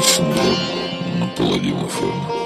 Александра на Паладин ФМ.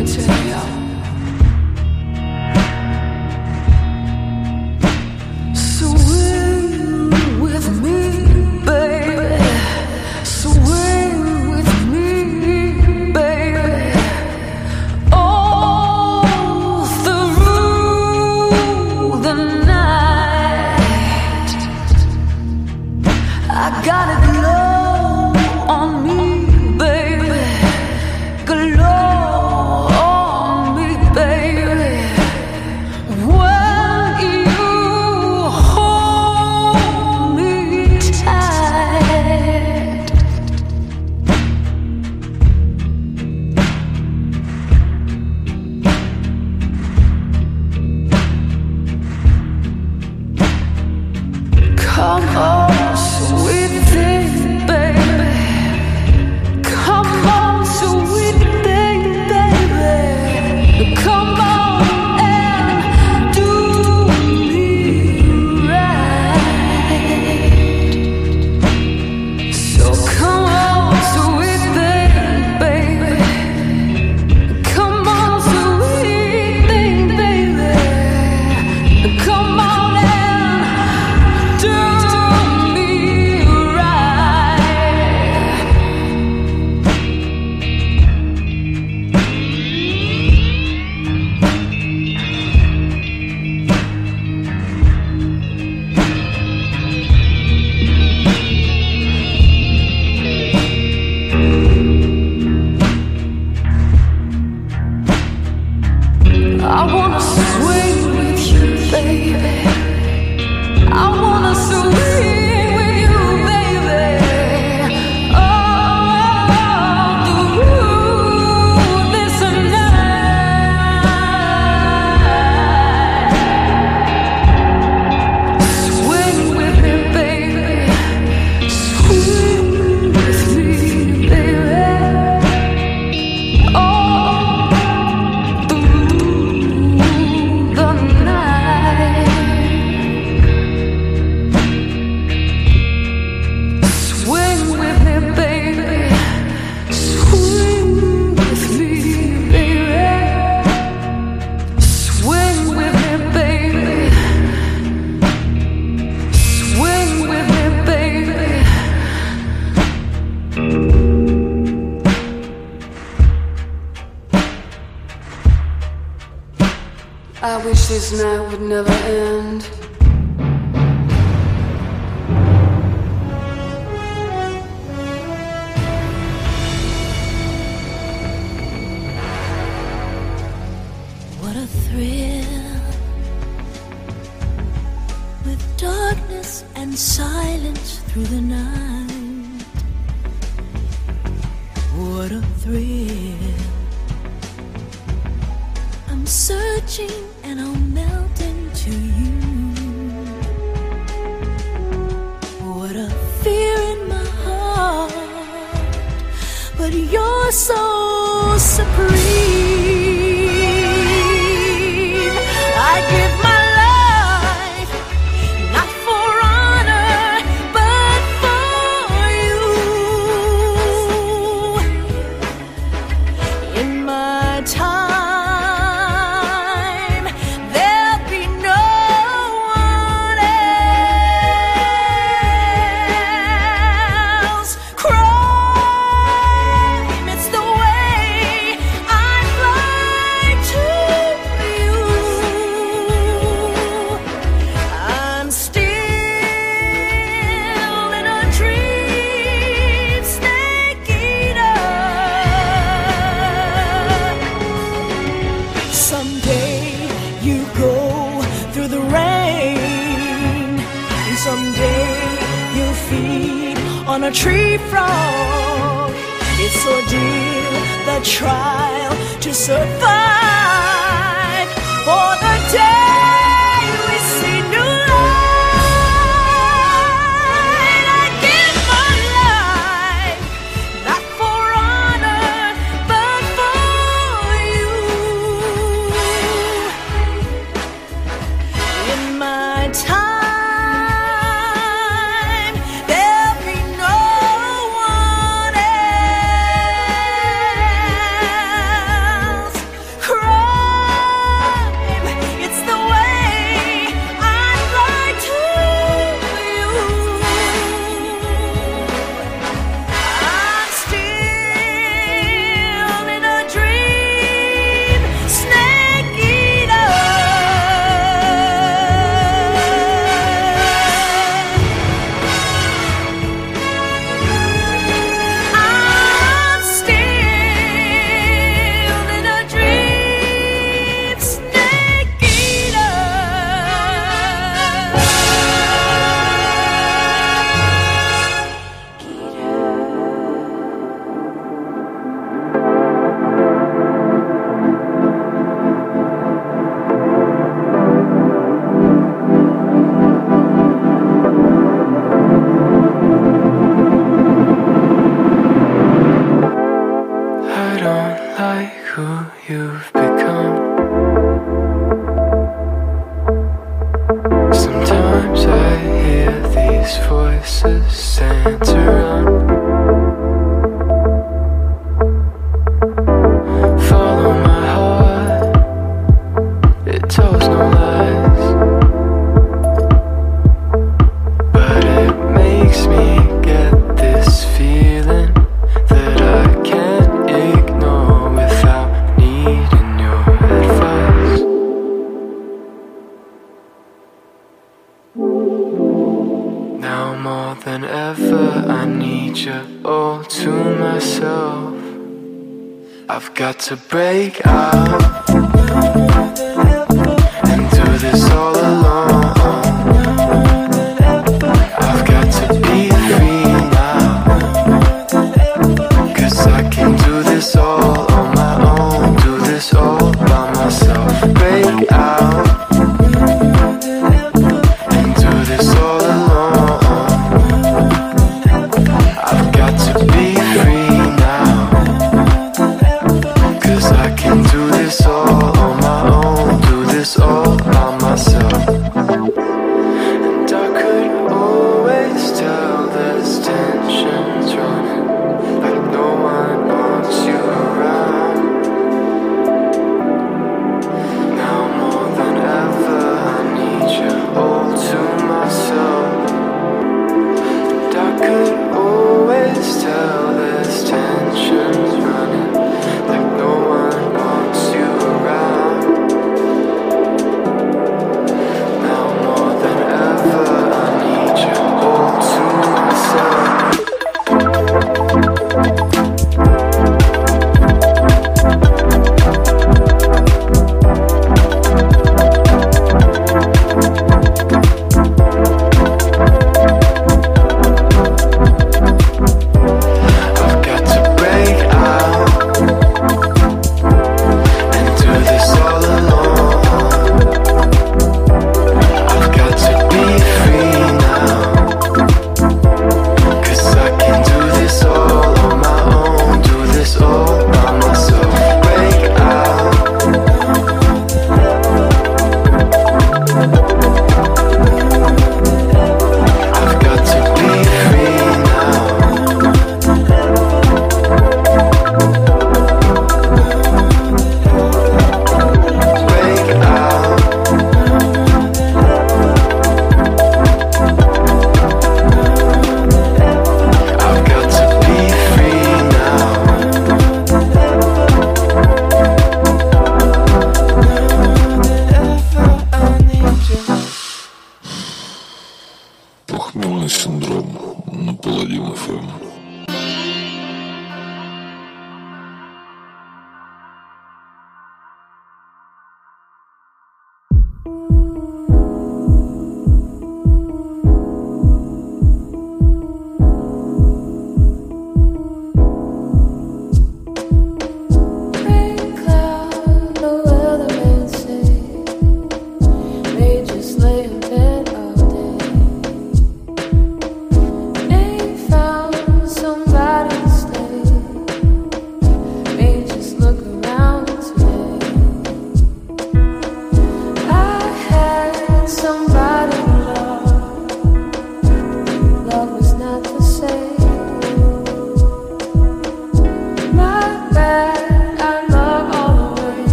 gonna you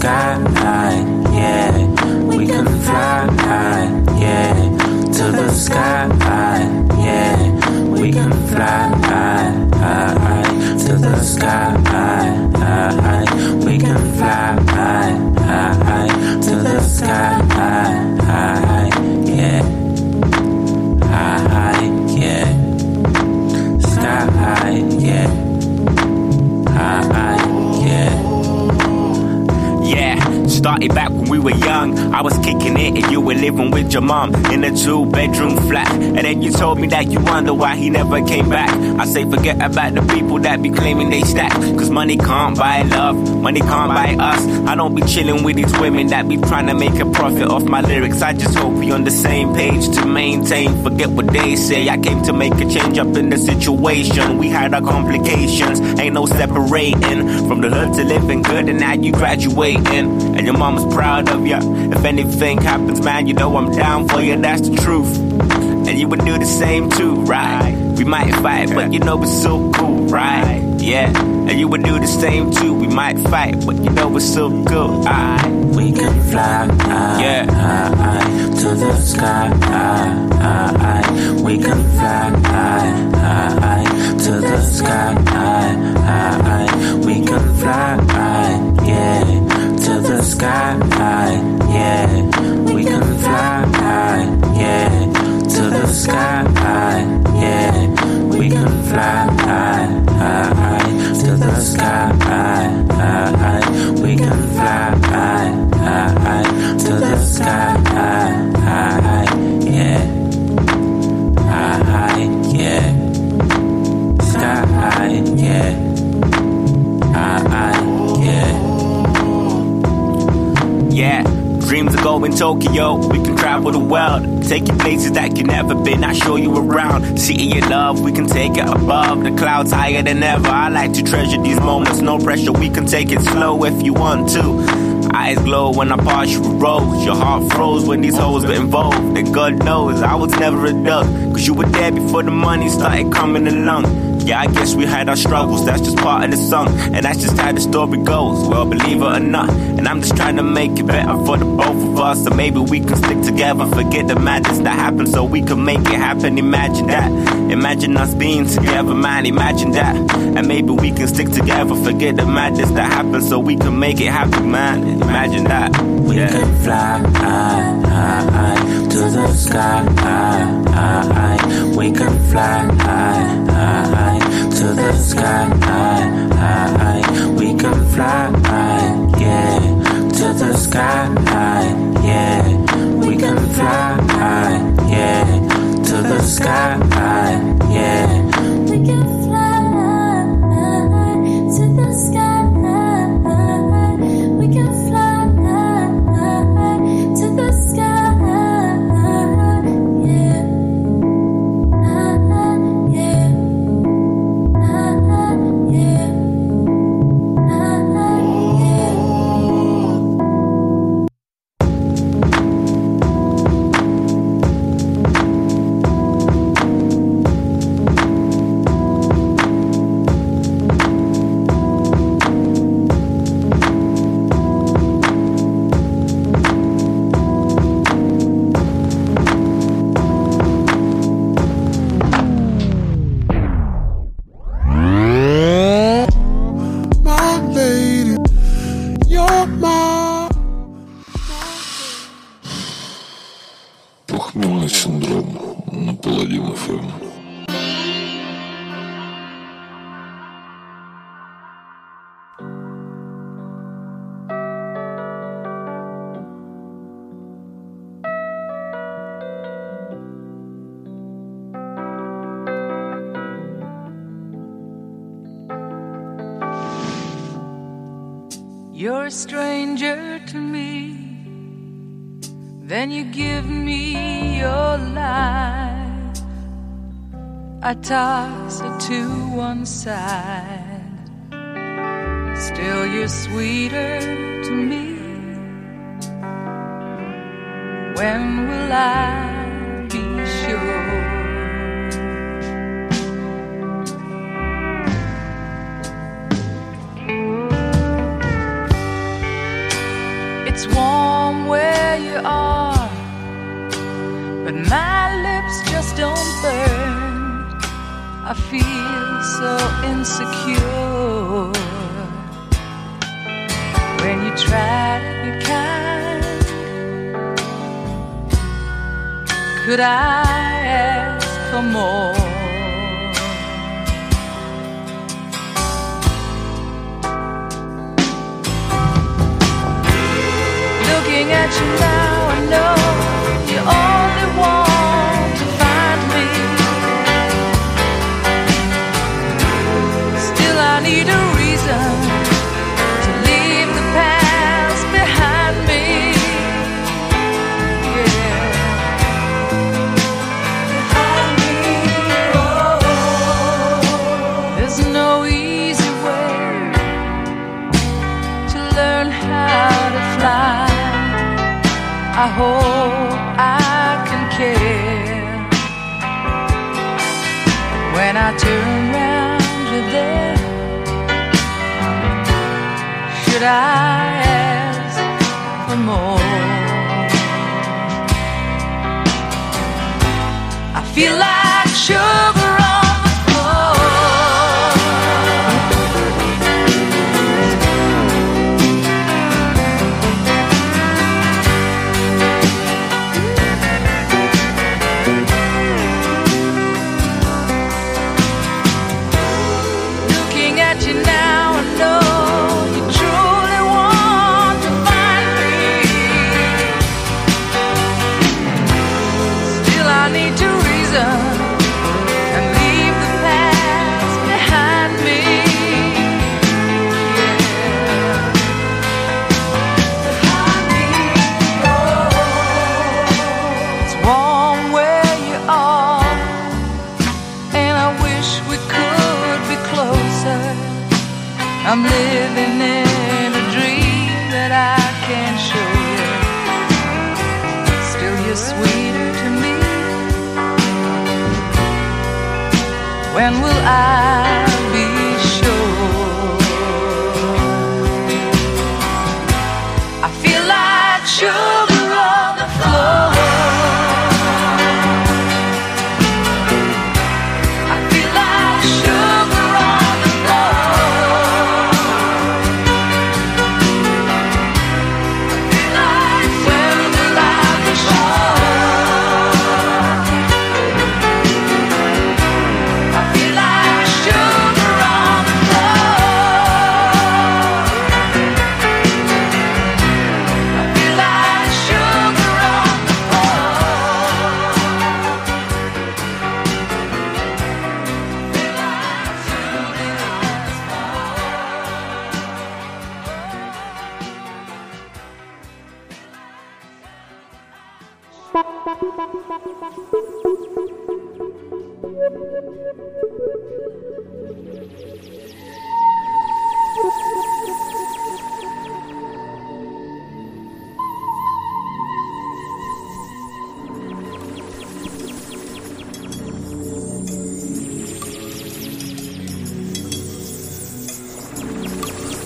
sky, yeah. We can fly, high, yeah, to the sky, yeah. We can fly high, high, high. to the sky. Started back we were young. I was kicking it and you were living with your mom in a two bedroom flat. And then you told me that you wonder why he never came back. I say forget about the people that be claiming they stack. Cause money can't buy love, money can't buy us. I don't be chilling with these women that be trying to make a profit off my lyrics. I just hope we on the same page to maintain. Forget what they say. I came to make a change up in the situation. We had our complications, ain't no separating. From the hood to living good, and now you graduating. And your mama's proud of ya. If anything happens, man, you know I'm down for you, that's the truth. And you would do the same too, right? We might fight, but you know it's so cool, right? Yeah, and you would do the same too. We might fight, but you know it's so good, alright? We can fly Yeah. to the sky. We can fly to the sky. We can fly, yeah, to the sky. Yeah, we can fly, yeah, to the sky. Yeah, we can fly high. to the sky. High. We can fly high. to the sky. Yeah. High, yeah. Sky yeah. Yeah, dreams of going Tokyo. We can travel the world, take you places that you never been. I show you around, city you love. We can take it above the clouds higher than ever. I like to treasure these moments, no pressure. We can take it slow if you want to. Eyes glow when I pass you a rose. Your heart froze when these hoes were involved. And God knows I was never a duck. Cause you were there before the money started coming along. Yeah, I guess we had our struggles, that's just part of the song. And that's just how the story goes, well, believe it or not. And I'm just trying to make it better for the both of us. So maybe we can stick together, forget the madness that happened, so we can make it happen. Imagine that. Imagine us being together, man, imagine that. And maybe we can stick together, forget the madness that happened, so we can make it happen, man. Imagine that. We Yeah. can fly high, high, high, to the sky. We can fly I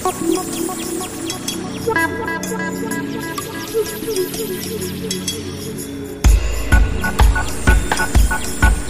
Thank you.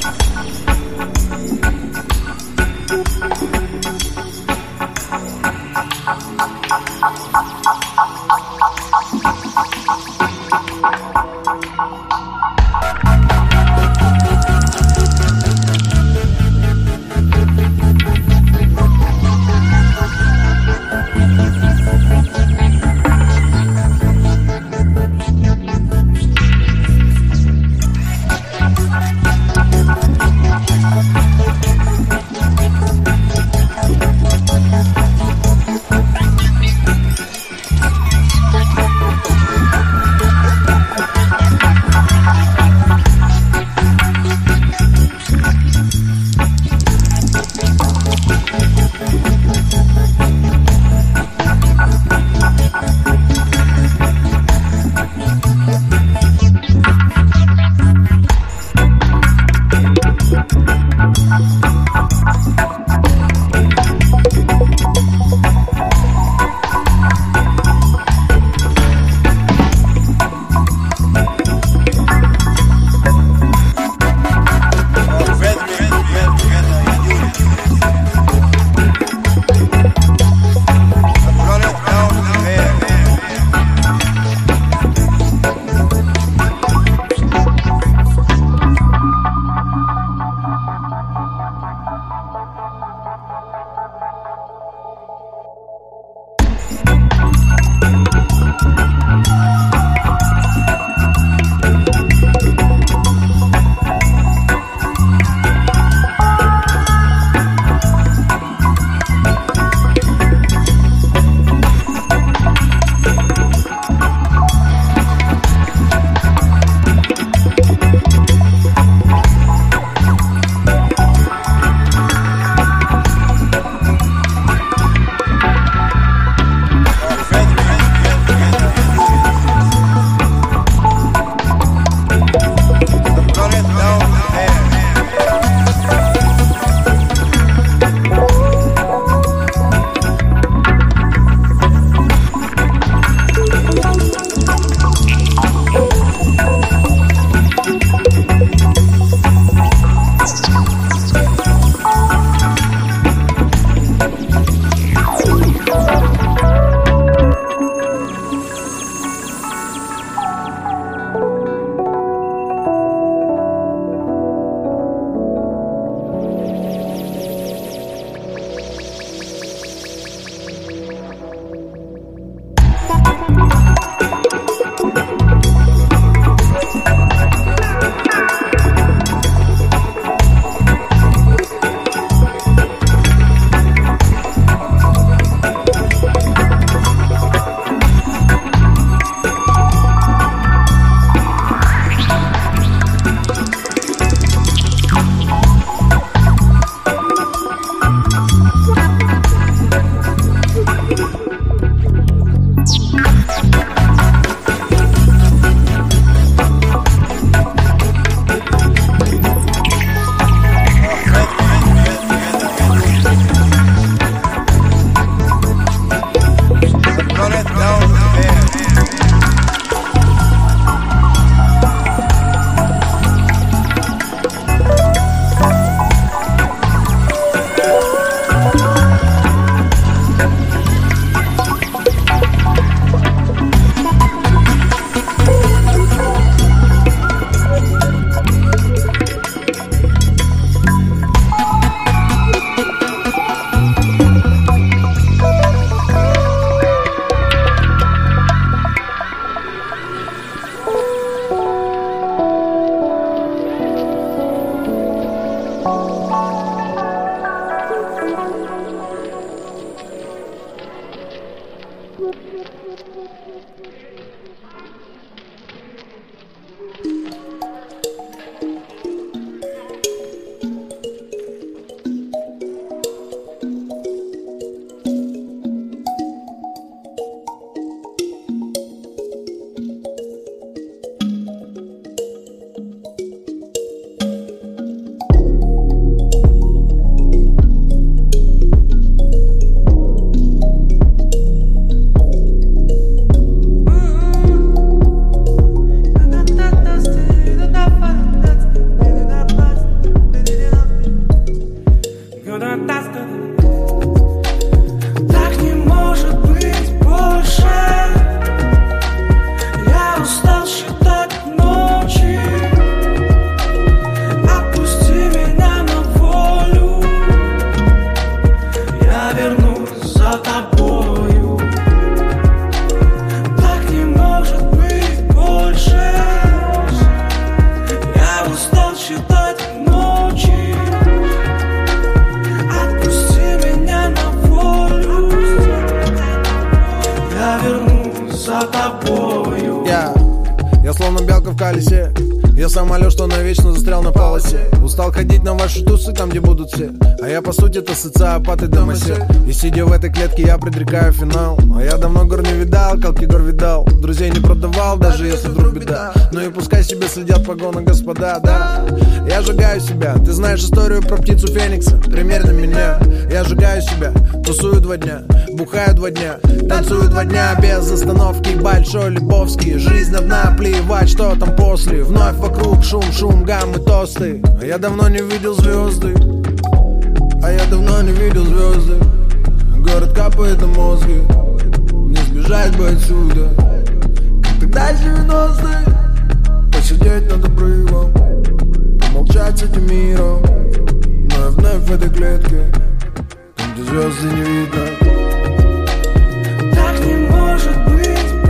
Самолет, что навечно застрял на полосе Устал ходить на ваши тусы, там где будут все. А я по сути это социопат и домосед И сидя в этой клетке я предрекаю финал. А я давно гор не видал, колки гор видал. Друзей не продавал, даже если вдруг беда. Ну и пускай себе следят погоны господа, да. Я сжигаю себя, ты знаешь историю про птицу Феникса? Примерно меня, я сжигаю себя. Тусую два дня, бухаю два дня. Танцую два дня без остановки. Большой Лебовский, жизнь одна. Плевать, что там после. Вновь вокруг шум, шум, гаммы, тосты. А я давно не видел звезды. А я давно не видел звезды. Город капает на мозги. Не сбежать бы отсюда. Тогда 90-е Посидеть над обрывом Помолчать с этим миром Но я вновь в этой клетке Там, где звезды не видно. Так не может быть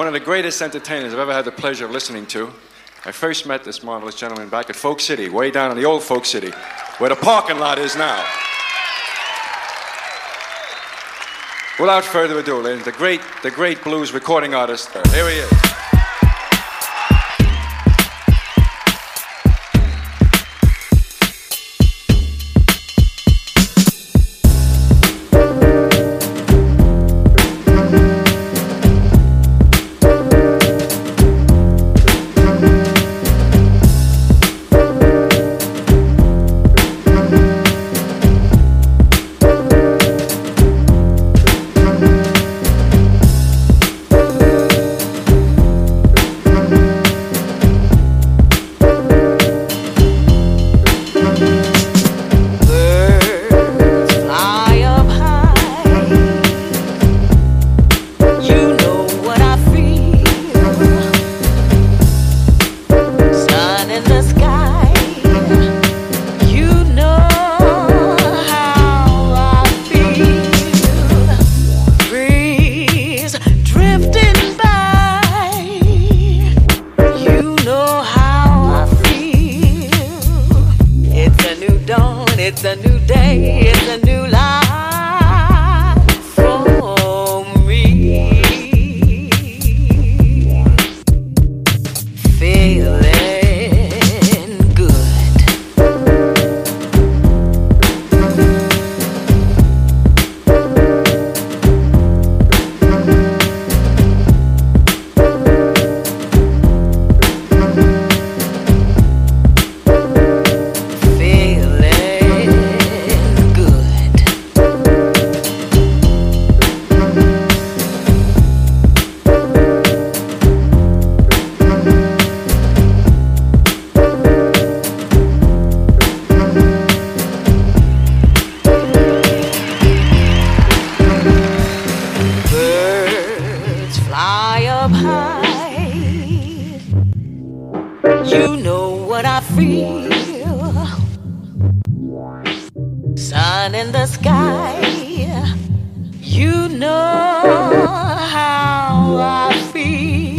one of the greatest entertainers I've ever had the pleasure of listening to. I first met this marvelous gentleman back at Folk City, way down in the old Folk City, where the parking lot is now. Without further ado, ladies, the great, the great blues recording artist. Uh, Here he is. up high. You know what I feel. Sun in the sky. You know how I feel.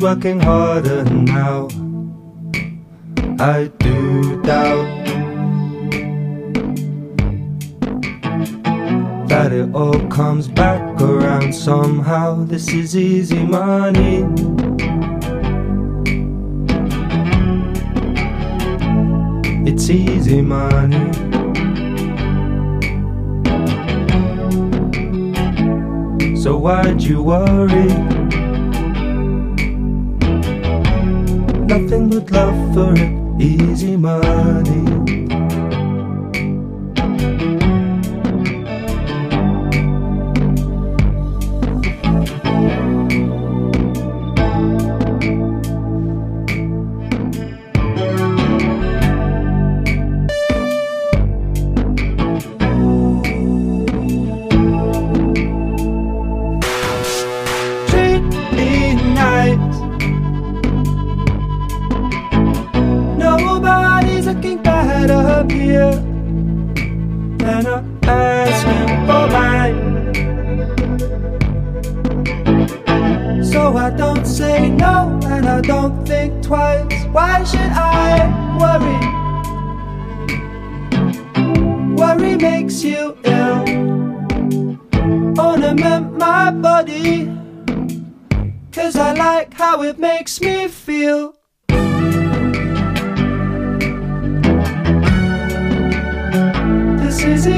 Working harder now. Is easy